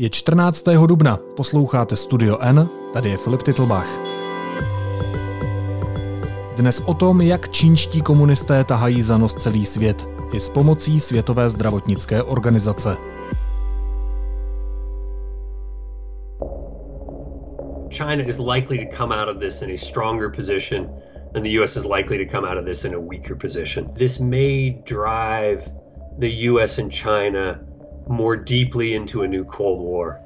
Je 14. dubna, posloucháte Studio N, tady je Filip Titlbach. Dnes o tom, jak čínští komunisté tahají za nos celý svět, i s pomocí Světové zdravotnické organizace. China is likely to come out of this in a stronger position and the US is likely to come out of this in a weaker position. This may drive the US and China more deeply into a new Cold War.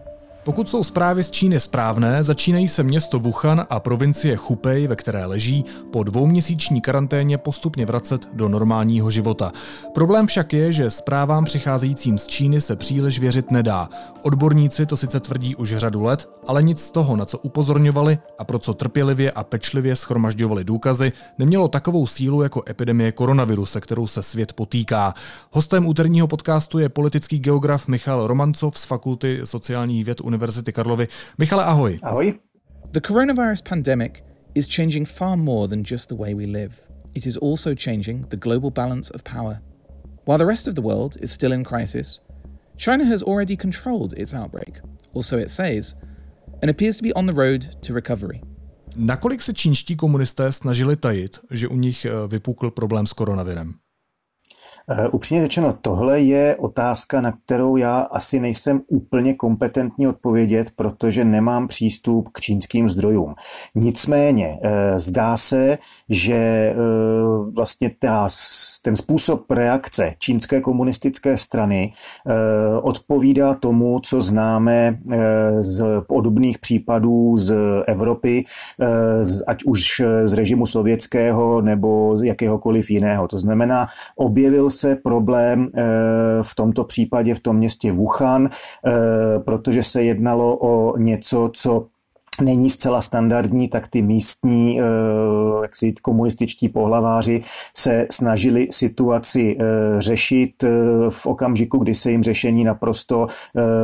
Pokud jsou zprávy z Číny správné, začínají se město Wuhan a provincie Hubei, ve které leží, po dvouměsíční karanténě postupně vracet do normálního života. Problém však je, že zprávám přicházejícím z Číny se příliš věřit nedá. Odborníci to sice tvrdí už řadu let, ale nic z toho, na co upozorňovali a pro co trpělivě a pečlivě schromažďovali důkazy, nemělo takovou sílu jako epidemie koronaviru, se kterou se svět potýká. Hostem úterního podcastu je politický geograf Michal Romancov z Fakulty sociálních věd Univerzity Karlovy. Michale, ahoj. Ahoj. The coronavirus pandemic is changing far more than just the way we live. It is also changing the global balance of power. While the rest of the world is still in crisis, China has already controlled its outbreak, or so it says, and appears to be on the road to recovery. Nakolik se čínští komunisté snažili tajit, že u nich eh, vypukl problém s koronavirem? Uh, upřímně řečeno, tohle je otázka, na kterou já asi nejsem úplně kompetentní odpovědět, protože nemám přístup k čínským zdrojům. Nicméně, uh, zdá se, že uh, vlastně ta, ten způsob reakce čínské komunistické strany odpovídá tomu, co známe z podobných případů z Evropy, ať už z režimu sovětského nebo z jakéhokoliv jiného. To znamená, objevil se problém eh, v tomto případě v tom městě Wuhan, eh, protože se jednalo o něco, co není zcela standardní, tak ty místní eh, jaksi komunističtí pohlaváři se snažili situaci eh, řešit eh, v okamžiku, kdy se jim řešení naprosto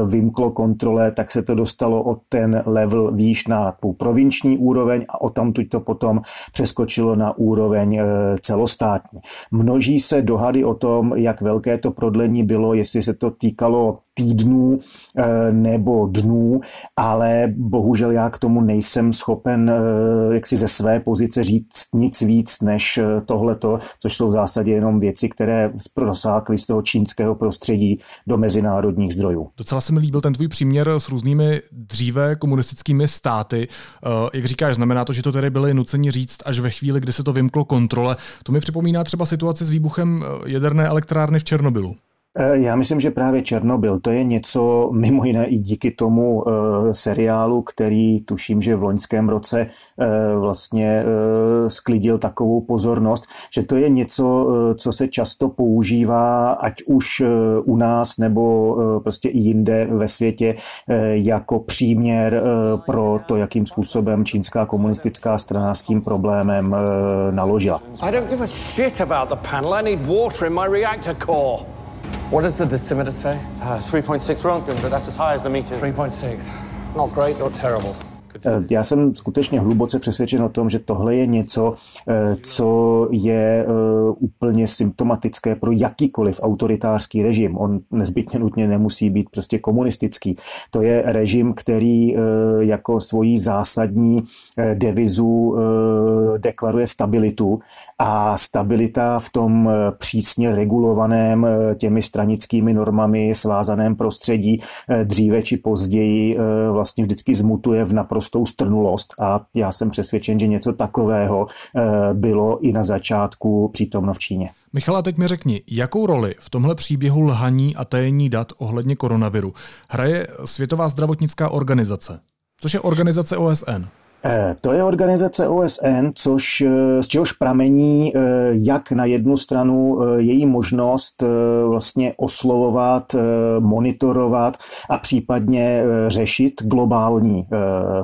vymklo kontrole, tak se to dostalo od ten level výš na tu provinční úroveň a o tam to potom přeskočilo na úroveň celostátní. Množí se dohady o tom, jak velké to prodlení bylo, jestli se to týkalo týdnů nebo dnů, ale bohužel já k tomu nejsem schopen eh, jak si ze své pozice říct nic víc než eh, tohleto, což jsou v zásadě jenom věci, které prosákly z toho čínského prostředí do mezinárodních zdrojů. Docela se mi líbil ten tvůj příměr s různými dříve komunistickými státy. Eh, jak říkáš, znamená to, že to tedy byli nuceni říct až ve chvíli, kdy se to vymklo kontrole. To mi připomíná třeba situaci s výbuchem jaderné elektrárny v Černobylu. Eh, já myslím, že právě Černobyl, to je něco mimo jiné i díky tomu uh, seriálu, který tuším, že v loňském roce uh, vlastně uh, sklidil takovou pozornost, že to je něco, uh, co se často používá, ať už uh, u nás nebo uh, prostě i jinde ve světě, uh, jako příměr uh, pro to, jakým způsobem čínská komunistická strana s tím problémem uh, naložila. I don't give a shit about the panel. I need water in my reactor core. What does the dosimeter say? Uh, 3.6 Rontgen, but that's as high as the meter. 3.6. Not great, not terrible. Eh, já jsem skutečně hluboce přesvědčen o tom, že tohle je něco, eh, co je eh, úplně symptomatické pro jakýkoliv autoritářský režim. On nezbytně nutně nemusí být prostě komunistický. To je režim, který jako svoji zásadní devizu deklaruje stabilitu a stabilita v tom přísně regulovaném těmi stranickými normami svázaném prostředí dříve či později vlastně vždycky zmutuje v naprosto naprostou strnulost a já jsem přesvědčen, že něco takového eh, bylo i na začátku přítomno v Číně. Michala, teď mi řekni, jakou roli v tomhle příběhu lhaní a tajení dat ohledně koronaviru hraje Světová zdravotnická organizace, což je organizace OSN? Eh, to je organizace OSN, což, eh, z čehož pramení eh, jak na jednu stranu její možnost vlastně oslovovat, monitorovat a případně řešit globální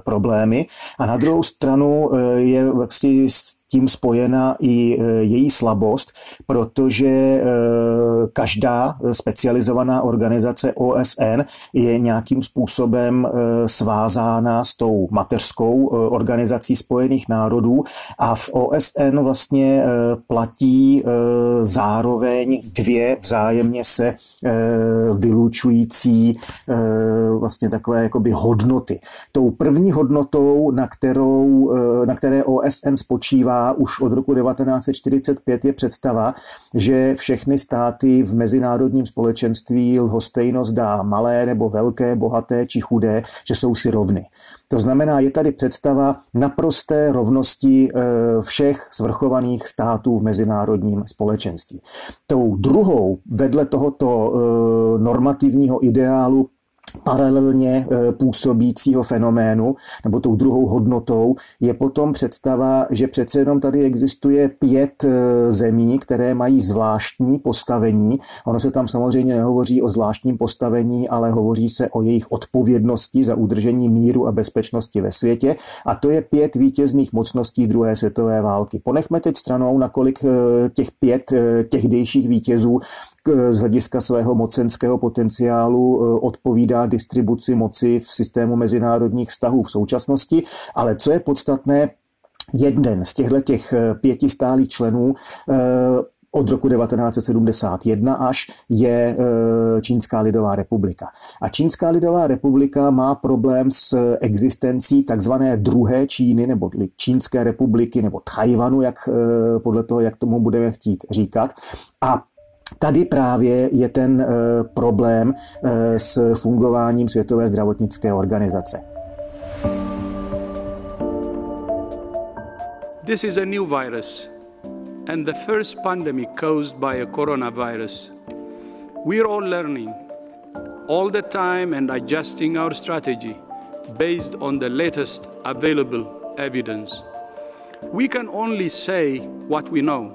problémy. A na druhou stranu je vlastně tím spojena i její slabost, protože každá specializovaná organizace OSN je nějakým způsobem svázána s tou mateřskou organizací Spojených národů a v OSN vlastně platí zároveň dvě vzájemně se vylučující vlastně takové jakoby hodnoty. Tou první hodnotou, na, kterou, na které OSN spočívá už od roku 1945, je představa, že všechny státy v mezinárodním společenství lhostejnost dá malé nebo velké, bohaté či chudé, že jsou si rovny. To znamená, je tady představa naprosté rovnosti eh, všech svrchovaných států v mezinárodním společenství. Tou druhou vedle tohoto eh, normativního ideálu paralelně eh, působícího fenoménu, nebo tou druhou hodnotou, je potom představa, že přece jenom tady existuje pět eh, zemí, které mají zvláštní postavení. Ono se tam samozřejmě nehovoří o zvláštním postavení, ale hovoří se o jejich odpovědnosti za udržení míru a bezpečnosti ve světě. A to je pět vítězných mocností druhé světové války. Ponechme teď stranou, nakolik eh, těch pět těhdejších vítězů z hlediska svého mocenského potenciálu odpovídá distribuci moci v systému mezinárodních vztahů v současnosti, ale co je podstatné, jeden z těchto těch eh, pěti stálých členů eh, od roku 1971 až je eh, Čínská lidová republika. A Čínská lidová republika má problém s existencí takzvané druhé Číny nebo Čínské republiky nebo Tajvanu, jak podle toho, jak tomu budeme chtít říkat. A Tady právě je ten eh, problém eh, s fungováním Světové zdravotnické organizace. This is a new virus and the first pandemic caused by a coronavirus. We're all learning all the time and adjusting our strategy based on the latest available evidence. We can only say what we know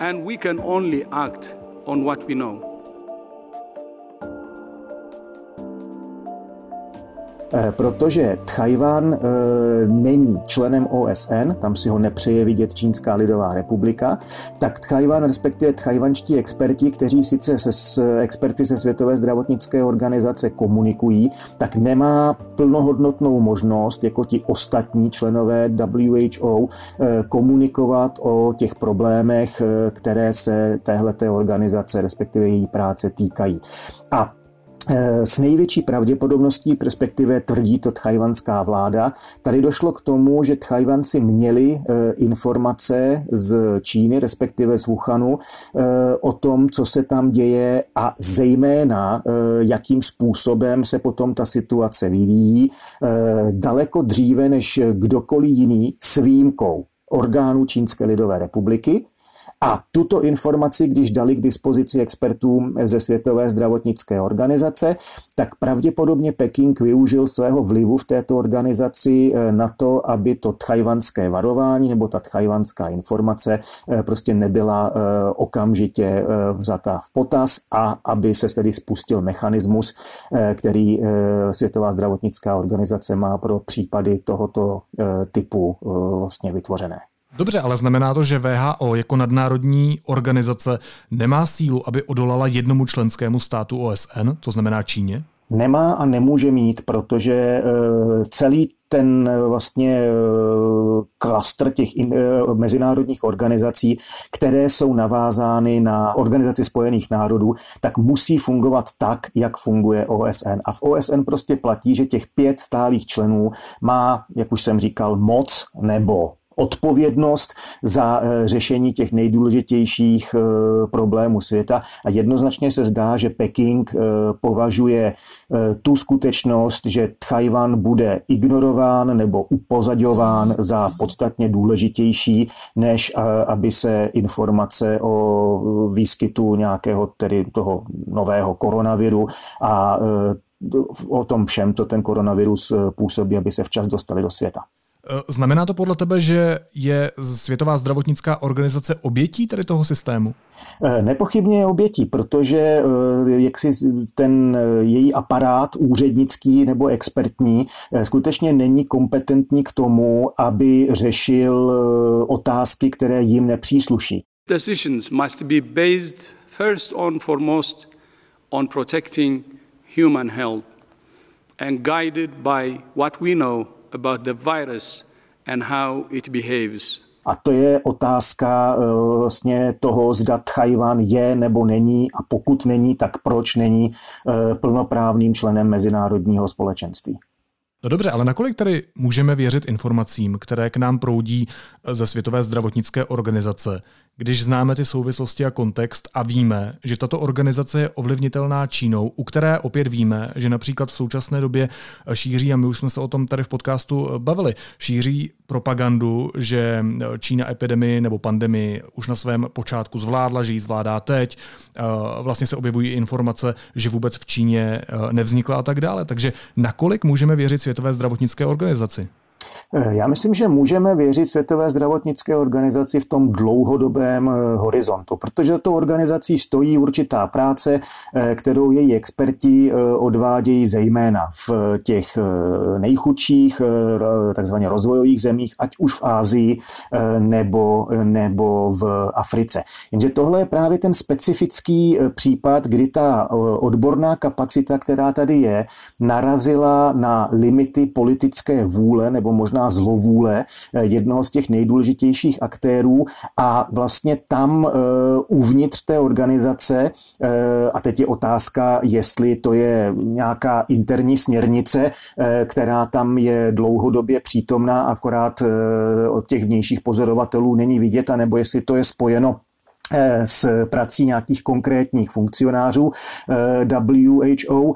and we can only act on what we know. Protože Tchajvan e, není členem OSN, tam si ho nepřeje vidět Čínská lidová republika, tak Tchajvan, respektive tchajvanští experti, kteří sice se s experty ze Světové zdravotnické organizace komunikují, tak nemá plnohodnotnou možnost, jako ti ostatní členové WHO, eh, komunikovat o těch problémech, které se téhleté organizace, respektive její práce týkají. A Eh, s největší pravděpodobností, respektive tvrdí to tchajvanská vláda, tady došlo k tomu, že Tchajvanci měli eh, informace z Číny, respektive z Wuhanu, eh, o tom, co se tam děje a zejména, jakým způsobem se potom ta situace vyvíjí, daleko dříve než kdokoliv jiný s výjimkou orgánů Čínské lidové republiky, a tuto informaci, když dali k dispozici expertům ze Světové zdravotnické organizace, tak pravděpodobně Peking využil svého vlivu v této organizaci eh, na to, aby to tchajvanské varování nebo ta tchajvanská informace eh, prostě nebyla eh, okamžitě vzata v potaz a aby se tedy spustil mechanismus, který Světová zdravotnická organizace má pro případy tohoto typu vlastně vytvořené. Dobře, ale znamená to, že VHO jako nadnárodní organizace nemá sílu, aby odolala jednomu členskému státu OSN, to znamená Číně? Nemá a nemůže mít, protože eh, celý ten eh, vlastně eh, klastr těch mezinárodních organizací, které jsou navázány na Organizaci spojených národů, tak musí fungovat tak, jak funguje OSN. A v OSN prostě platí, že těch pět stálých členů má, jak už jsem říkal, moc nebo odpovědnost za eh, řešení těch nejdůležitějších eh, problémů světa a jednoznačně se zdá, že Peking eh, považuje tu skutečnost, že Tchajvan bude ignorován nebo upozaďován za podstatně důležitější, než aby se informace o výskytu nějakého tedy toho nového koronaviru a o tom všem, co ten koronavirus působí, aby se včas dostali do světa. Znamená to podle tebe, že je Světová zdravotnická organizace obětí tady toho systému? Nepochybně je obětí, protože jak si ten její aparát úřednický nebo expertní skutečně není kompetentní k tomu, aby řešil otázky, které jim nepřísluší. Decisions must be based first on foremost on protecting human health and guided by what we know about the virus and how it behaves. A to je otázka eh, vlastně toho, zda Tchajvan je nebo není a pokud není, tak proč není eh, plnoprávným členem mezinárodního společenství. No dobře, ale nakolik tady můžeme věřit informacím, které k nám proudí ze Světové zdravotnické organizace, když známe ty souvislosti a kontext a víme, že tato organizace je ovlivnitelná Čínou, u které opět víme, že například v současné době šíří, a my už jsme se o tom tady v podcastu bavili, šíří propagandu, že Čína epidemii nebo pandemii už na svém počátku zvládla, že ji zvládá teď. Vlastně se objevují informace, že vůbec v Číně nevznikla a tak dále. Takže nakolik můžeme věřit Světové zdravotnické organizaci? Eh, já myslím, že můžeme věřit Světové zdravotnické organizaci v tom dlouhodobém eh, horizontu, protože to organizací stojí určitá práce, eh, kterou její experti odvádějí zejména v těch nejchudších, takzvaně rozvojových zemích, ať už v Ázii nebo, nebo v Africe. Jenže tohle je právě ten specifický případ, kdy ta odborná kapacita, která tady je, narazila na limity politické vůle nebo možná možná zlovůle eh, jednoho z těch nejdůležitějších aktérů. A vlastně tam uh, uvnitř té organizace, uh, a teď je otázka, jestli to je nějaká interní směrnice, která tam je dlouhodobě přítomná, akorát od těch vnějších pozorovatelů není vidět, anebo jestli to je spojeno s prací nějakých konkrétních funkcionářů WHO,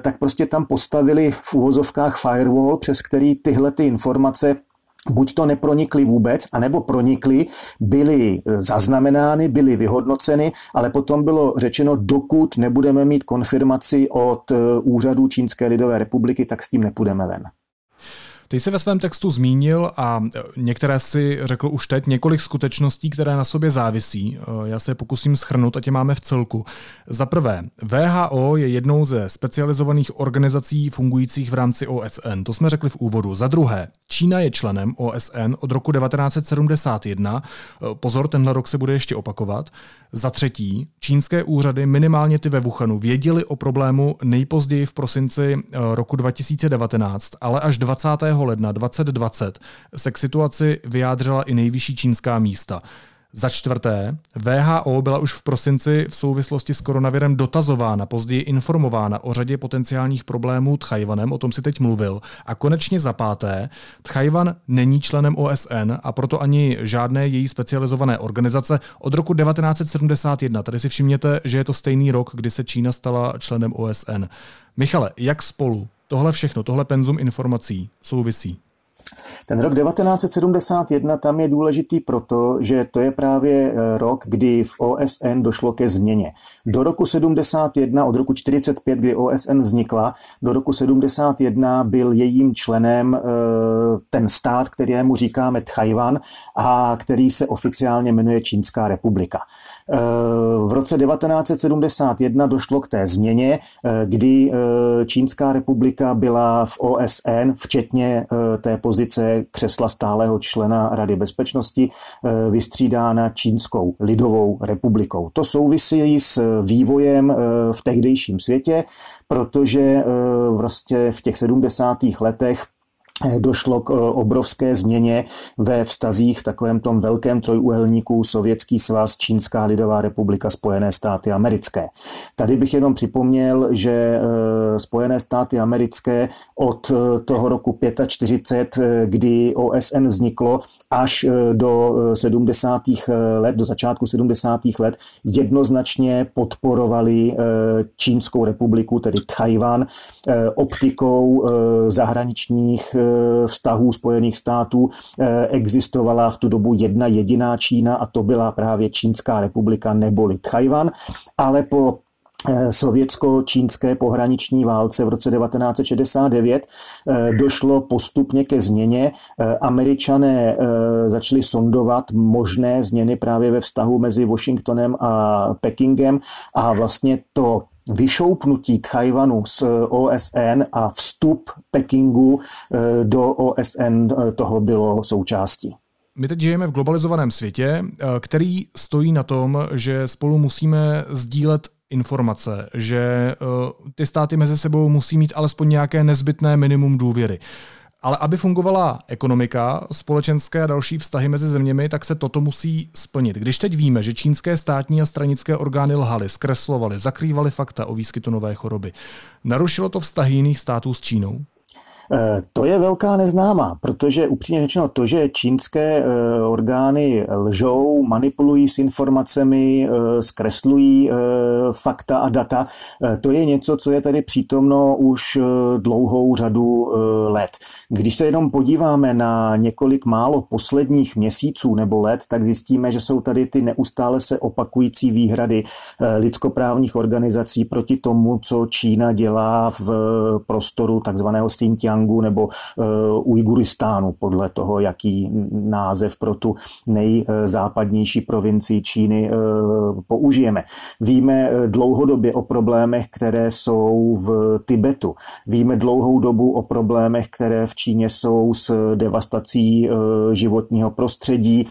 tak prostě tam postavili v uvozovkách firewall, přes který tyhle ty informace buď to nepronikly vůbec, anebo pronikly, byly zaznamenány, byly vyhodnoceny, ale potom bylo řečeno, dokud nebudeme mít konfirmaci od úřadů Čínské lidové republiky, tak s tím nepůjdeme ven. Ty jsi ve svém textu zmínil a některé si řekl už teď několik skutečností, které na sobě závisí. Já se je pokusím schrnout, a tě máme v celku. Za prvé, VHO je jednou ze specializovaných organizací fungujících v rámci OSN. To jsme řekli v úvodu. Za druhé, Čína je členem OSN od roku 1971. Pozor, tenhle rok se bude ještě opakovat. Za třetí, čínské úřady, minimálně ty ve Wuhanu, věděli o problému nejpozději v prosinci roku 2019, ale až 20 ledna 2020 se k situaci vyjádřila i nejvyšší čínská místa. Za čtvrté, VHO byla už v prosinci v souvislosti s koronavirem dotazována, později informována o řadě potenciálních problémů Tchajvanem, o tom si teď mluvil. A konečně za páté, Tchajvan není členem OSN a proto ani žádné její specializované organizace od roku 1971. Tady si všimněte, že je to stejný rok, kdy se Čína stala členem OSN. Michale, jak spolu tohle všechno, tohle penzum informací souvisí? Ten rok 1971 tam je důležitý proto, že to je právě eh, rok, kdy v OSN došlo ke změně. Do roku 71, od roku 45, kdy OSN vznikla, do roku 71 byl jejím členem eh, ten stát, kterému říkáme Tchajvan a který se oficiálně jmenuje Čínská republika. Eh, v roce 1971 došlo k té změně, eh, kdy eh, Čínská republika byla v OSN, včetně té pozice křesla stálého člena Rady bezpečnosti, vystřídána Čínskou lidovou republikou. To souvisí s vývojem v tehdejším světě, protože vlastně v těch 70. letech došlo k eh, obrovské změně ve vztazích v takovém tom velkém trojúhelníku Sovětský svaz, Čínská lidová republika, Spojené státy americké. Tady bych jenom připomněl, že eh, Spojené státy americké od eh, toho roku 45, kdy OSN vzniklo, až do 70. let, do začátku 70. let, jednoznačně podporovali Čínskou republiku, tedy Tchajvan, optikou zahraničních vztahů Spojených států eh, existovala v tu dobu jedna jediná Čína a to byla právě Čínská republika neboli Tchajvan, ale po Eh, sovětsko-čínské pohraniční válce v roce 1969 eh, došlo postupně ke změně. Američané začali sondovat možné změny právě ve vztahu mezi Washingtonem a Pekingem a vlastně to vyšoupnutí Tchajvanu z OSN a vstup Pekingu do OSN toho bylo součástí. My teď žijeme v globalizovaném světě, který stojí na tom, že spolu musíme sdílet informace, že ty státy mezi sebou musí mít alespoň nějaké nezbytné minimum důvěry. Ale aby fungovala ekonomika, společenské a další vztahy mezi zeměmi, tak se toto musí splnit. Když teď víme, že čínské státní a stranické orgány lhaly, zkreslovaly, zakrývaly fakta o výskytu nové choroby, narušilo to vztahy jiných států s Čínou? Eh, to je velká neznámá, protože upřímně řečeno to, že čínské eh, orgány lžou, manipulují s informacemi, eh, zkreslují fakta a data, to je něco, co je tady přítomno už dlouhou řadu let. Když se jenom podíváme na několik málo posledních měsíců nebo let, tak zjistíme, že jsou tady ty neustále se opakující výhrady lidskoprávních organizací proti tomu, co Čína dělá v prostoru takzvaného Xinjiang Xinjiangu nebo uh, Ujguristánu, podle toho, jaký název pro tu nejzápadnější provincii Číny uh, použijeme. Víme eh, dlouhodobě o problémech, které jsou v Tibetu. Víme dlouhou dobu o problémech, které v Číně jsou s devastací životního prostředí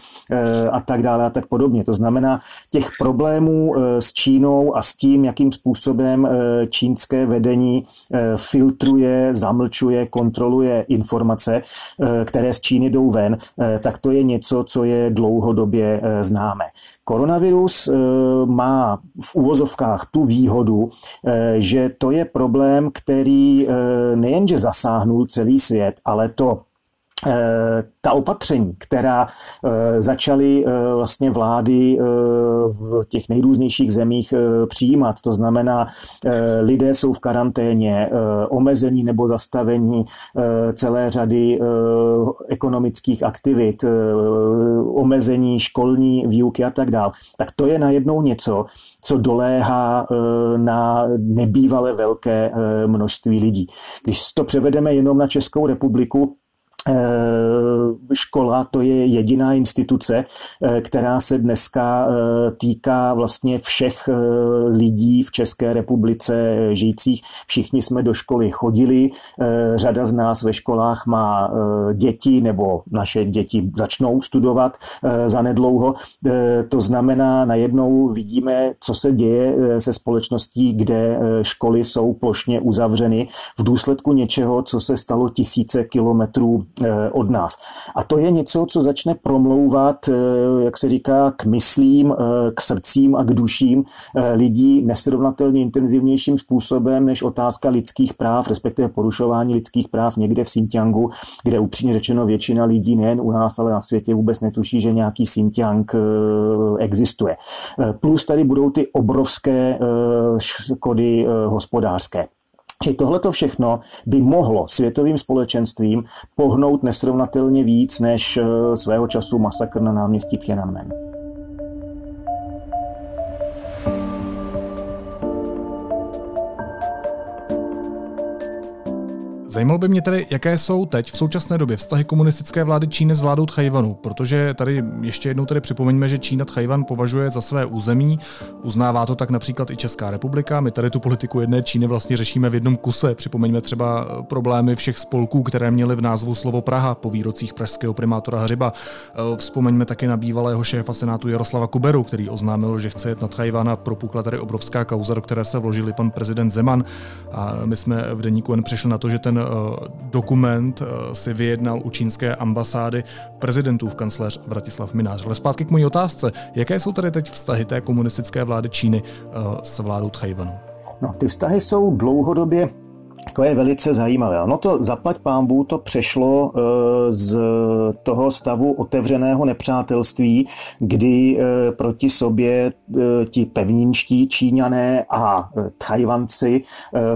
a tak dále a tak podobně. To znamená, těch problémů s Čínou a s tím, jakým způsobem čínské vedení filtruje, zamlčuje, kontroluje informace, eh, které z Číny jdou ven, eh, tak to je něco, co je dlouhodobě eh, známe. Koronavirus má v uvozovkách tu výhodu, že to je problém, který nejenže zasáhnul celý svět, ale to ta opatření, která eh, začaly eh, vlastně vlády v těch nejrůznějších zemích přijímat, to znamená, lidé jsou v karanténě, omezení nebo zastavení celé řady ekonomických aktivit, omezení školní výuky a tak dále, tak to je najednou něco, co doléhá na nebývale velké množství lidí. Když to převedeme jenom na Českou republiku, Eh, škola to je jediná instituce, eh, která se dneska eh, týká vlastně všech lidí v České republice žijících. Všichni jsme do školy chodili, řada z nás ve školách má děti nebo naše děti začnou studovat za nedlouho. To znamená, najednou vidíme, co se děje se společností, kde školy jsou plošně uzavřeny v důsledku něčeho, co se stalo tisíce kilometrů Eh, od nás. A to je něco, co začne promlouvat, eh, jak se říká, k myslím, eh, k srdcím a k duším lidí nesrovnatelně intenzivnějším způsobem než otázka lidských práv, respektive porušování lidských práv někde v Xinjiangu, kde upřímně řečeno většina lidí nejen u nás, ale na světě vůbec netuší, že nějaký Xinjiang existuje. Plus tady budou ty obrovské škody hospodářské. Čili tohleto všechno by mohlo světovým společenstvím pohnout nesrovnatelně víc než eh, svého času masakr na náměstí Tiananmen. Zajímalo by mě tedy, jaké jsou teď v současné době vztahy komunistické vlády Číny s vládou Tchajvanu, protože tady ještě jednou tedy připomeňme, že Čína Tchajvan považuje za své území, uznává to tak například i Česká republika. My tady tu politiku jedné Číny vlastně řešíme v jednom kuse. Připomeňme třeba eh, problémy všech spolků, které měly v názvu slovo Praha po výrocích pražského primátora Hřiba. Eh, vzpomeňme taky na bývalého šéfa Senátu Jaroslava Kuberu, který oznámil, že chce jet na Tchajvan a propukla tady obrovská kauza, do které se vložili pan prezident Zeman. A my jsme v deníku jen přišli na to, že ten dokument eh, si vyjednal u čínské ambasády prezidentův kancléř Vratislav Minář. Ale zpátky k mojí otázce. Jaké jsou tady teď vztahy té komunistické vlády Číny eh, s vládou Tchajvanu? No, ty vztahy jsou dlouhodobě to je velice zajímavé. No to zaplať pámbu to přešlo eh, z toho stavu otevřeného nepřátelství, kdy eh, proti sobě eh, ti pevninští Číňané a Tajvanci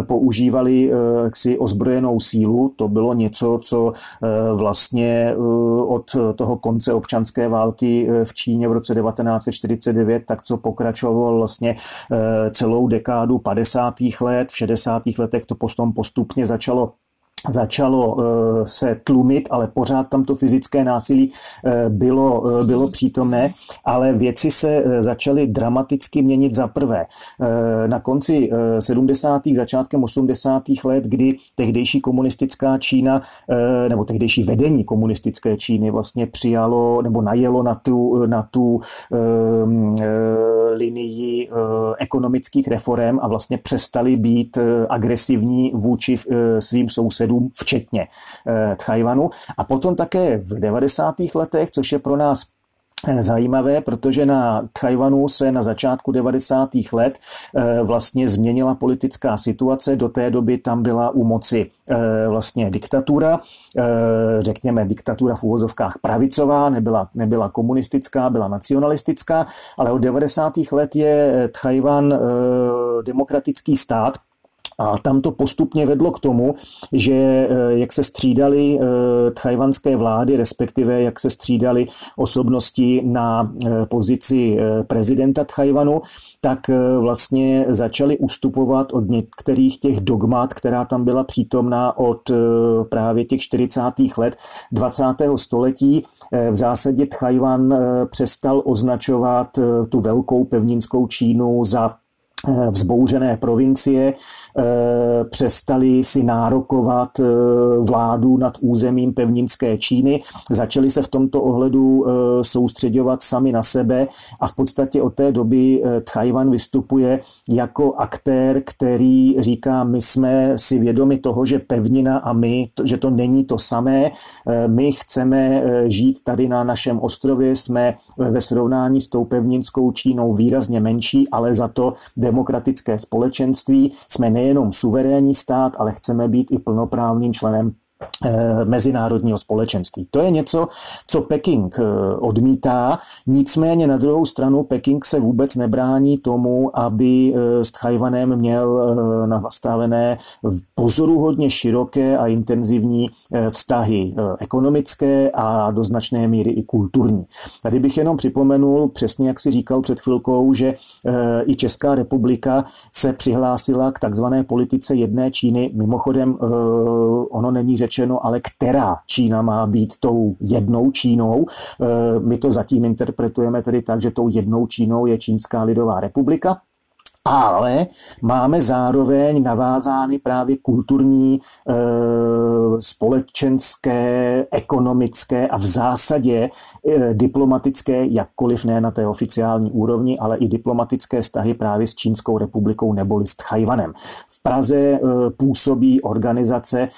používali si ozbrojenou sílu. To bylo něco, co vlastně od toho konce občanské války v Číně v roce 1949, tak co pokračovalo vlastně celou dekádu 50. let, v 60. letech to potom postupně začalo začalo eh, se tlumit, ale pořád tam to fyzické násilí eh, bylo, eh, bylo přítomné, ale věci se začaly dramaticky měnit za prvé. Na konci 70. začátkem 80. let, kdy tehdejší komunistická Čína, nebo tehdejší vedení komunistické Číny vlastně přijalo nebo najelo na tu, na tu linii ekonomických reform a vlastně přestali být agresivní vůči svým sousedům sousedům, včetně eh, Tchajvanu. A potom také v 90. letech, což je pro nás eh, zajímavé, protože na Tchajvanu se na začátku 90. let eh, vlastně změnila politická situace. Do té doby tam byla u moci vlastně diktatura, řekněme diktatura v úvozovkách pravicová, nebyla, nebyla komunistická, byla nacionalistická, ale od 90. let je Tchajvan demokratický stát, a tam to postupně vedlo k tomu, že eh, jak se střídali eh, tchajvanské vlády, respektive jak se střídali osobnosti na eh, pozici prezidenta Tchajvanu, tak vlastně začali ustupovat od některých těch dogmat, která tam byla přítomná od právě těch 40. let 20. století. V zásadě Tchajvan přestal označovat tu velkou pevninskou Čínu za vzbouřené provincie eh, přestali si nárokovat eh, vládu nad územím pevninské Číny, začali se v tomto ohledu soustředovat sami na sebe a v podstatě od té doby Tchajvan vystupuje jako aktér, který říká, my jsme si vědomi toho, že pevnina a my, že to není to samé, my chceme žít tady na našem ostrově, jsme ve srovnání s tou pevninskou Čínou výrazně menší, ale za to demokratické společenství. Jsme nejenom suverénní stát, ale chceme být i plnoprávným členem mezinárodního společenství. To je něco, co Peking eh, odmítá, nicméně na druhou stranu Peking se vůbec nebrání tomu, aby eh, s Tchajvanem měl nastavené pozoruhodně široké a intenzivní vztahy ekonomické a do značné míry i kulturní. Tady bych jenom připomenul, přesně jak si říkal před chvilkou, že i Česká republika se přihlásila k takzvané politice jedné Číny. Mimochodem, ono není řečeno, ale která Čína má být tou jednou Čínou. E, my to zatím interpretujeme tedy tak, že tou jednou Čínou je Čínská lidová republika ale máme zároveň navázány právě kulturní, e, společenské, ekonomické a v zásadě e, diplomatické, jakkoliv ne na té oficiální úrovni, ale i diplomatické vztahy právě s Čínskou republikou neboli s Tchajvanem. V Praze e, působí organizace,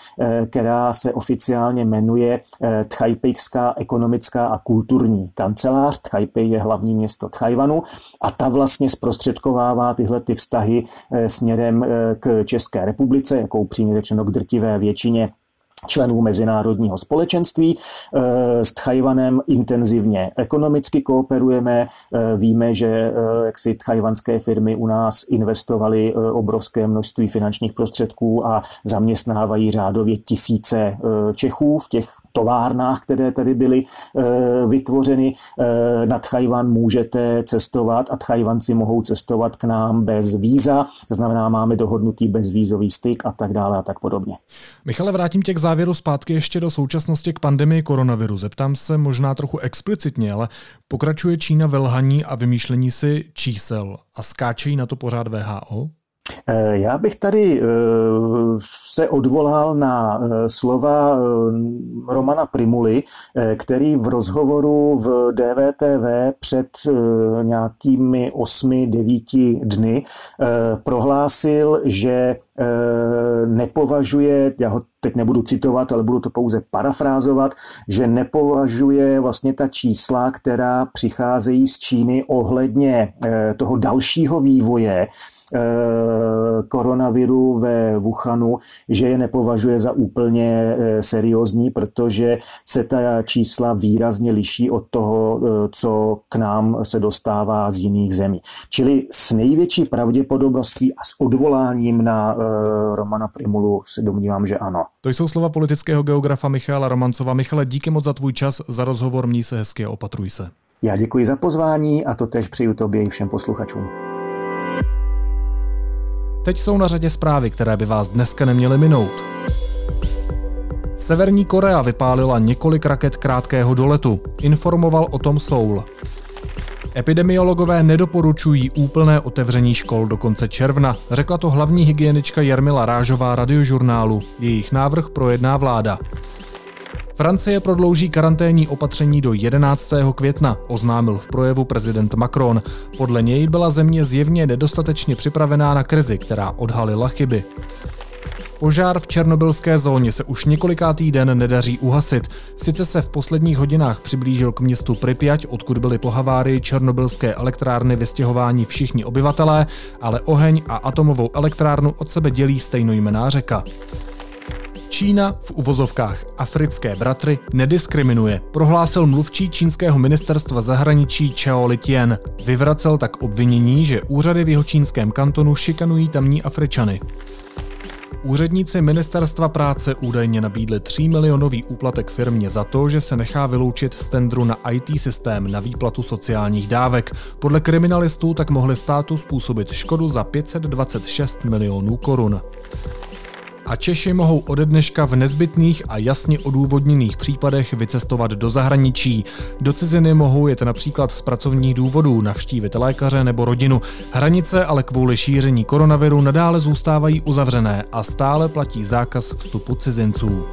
která se oficiálně jmenuje Tchajpejská ekonomická a kulturní kancelář. Tchajpej je hlavní město Tchajvanu a ta vlastně zprostředkovává tyhle ty vztahy eh, směrem eh, k České republice, jakou přímě řečeno k drtivé většině členů mezinárodního společenství. Eh, s Tchajvanem intenzivně ekonomicky kooperujeme. Víme, že jak si tchajvanské firmy u nás investovaly obrovské množství finančních prostředků a zaměstnávají řádově tisíce Čechů v těch továrnách, které tady byly eh, vytvořeny. Eh, na Tchajvan můžete cestovat a Tchajvanci mohou cestovat k nám bez víza, to znamená, máme dohodnutý bezvízový styk a tak dále a tak podobně. Michale, vrátím tě k závěru zpátky ještě do současnosti k pandemii koronaviru. Zeptám se možná trochu explicitně, ale pokračuje Čína ve lhaní a vymýšlení si čísel a skáčejí na to pořád VHO? Eh, já bych tady eh, se odvolal na eh, slova Romana Primuly, který v rozhovoru v DVTV před nějakými osmi, devíti dny prohlásil, že nepovažuje, já ho teď nebudu citovat, ale budu to pouze parafrázovat, že nepovažuje vlastně ta čísla, která přicházejí z Číny ohledně toho dalšího vývoje, koronaviru ve Wuhanu, že je nepovažuje za úplně seriózní, protože se ta čísla výrazně liší od toho, co k nám se dostává z jiných zemí. Čili s největší pravděpodobností a s odvoláním na Romana Primulu se domnívám, že ano. To jsou slova politického geografa Michala Romancova. Michale, díky moc za tvůj čas, za rozhovor, měj se hezky a opatruj se. Já děkuji za pozvání a to tež přeju tobě i všem posluchačům. Teď jsou na řadě zprávy, které by vás dneska neměly minout. Severní Korea vypálila několik raket krátkého doletu, informoval o tom Soul. Epidemiologové nedoporučují úplné otevření škol do konce června, řekla to hlavní hygienička Jarmila Rážová radiožurnálu. Jejich návrh projedná vláda. Francie prodlouží karanténní opatření do 11. května, oznámil v projevu prezident Macron. Podle něj byla země zjevně nedostatečně připravená na krizi, která odhalila chyby. Požár v černobylské zóně se už několikátý den nedaří uhasit. Sice se v posledních hodinách přiblížil k městu Pripyat, odkud byly po havárii černobylské elektrárny vystěhováni všichni obyvatelé, ale oheň a atomovou elektrárnu od sebe dělí stejnojmená řeka. Čína v uvozovkách africké bratry nediskriminuje, prohlásil mluvčí čínského ministerstva zahraničí Chao Litien. Vyvracel tak obvinění, že úřady v jeho čínském kantonu šikanují tamní Afričany. Úředníci ministerstva práce údajně nabídli 3 milionový úplatek firmě za to, že se nechá vyloučit z tendru na IT systém na výplatu sociálních dávek. Podle kriminalistů tak mohli státu způsobit škodu za 526 milionů korun a Češi mohou ode dneška v nezbytných a jasně odůvodněných případech vycestovat do zahraničí. Do ciziny mohou jet například z pracovních důvodů, navštívit lékaře nebo rodinu. Hranice ale kvůli šíření koronaviru nadále zůstávají uzavřené a stále platí zákaz vstupu cizinců.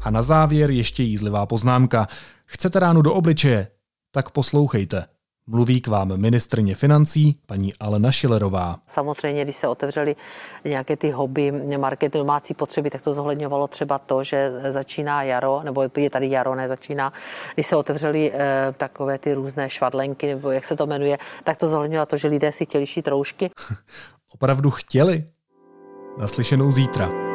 A na závěr ještě jízlivá poznámka. Chcete ránu do obličeje? Tak poslouchejte. Mluví k vám ministrně financí paní Alena Šilerová. Samozřejmě, když se otevřely nějaké ty hobby, markety, domácí potřeby, tak to zohledňovalo třeba to, že začíná jaro, nebo je tady jaro, ne začíná. Když se otevřely eh, takové ty různé švadlenky, nebo jak se to jmenuje, tak to zohledňovalo to, že lidé si chtěli šít roušky. Opravdu chtěli? Naslyšenou zítra.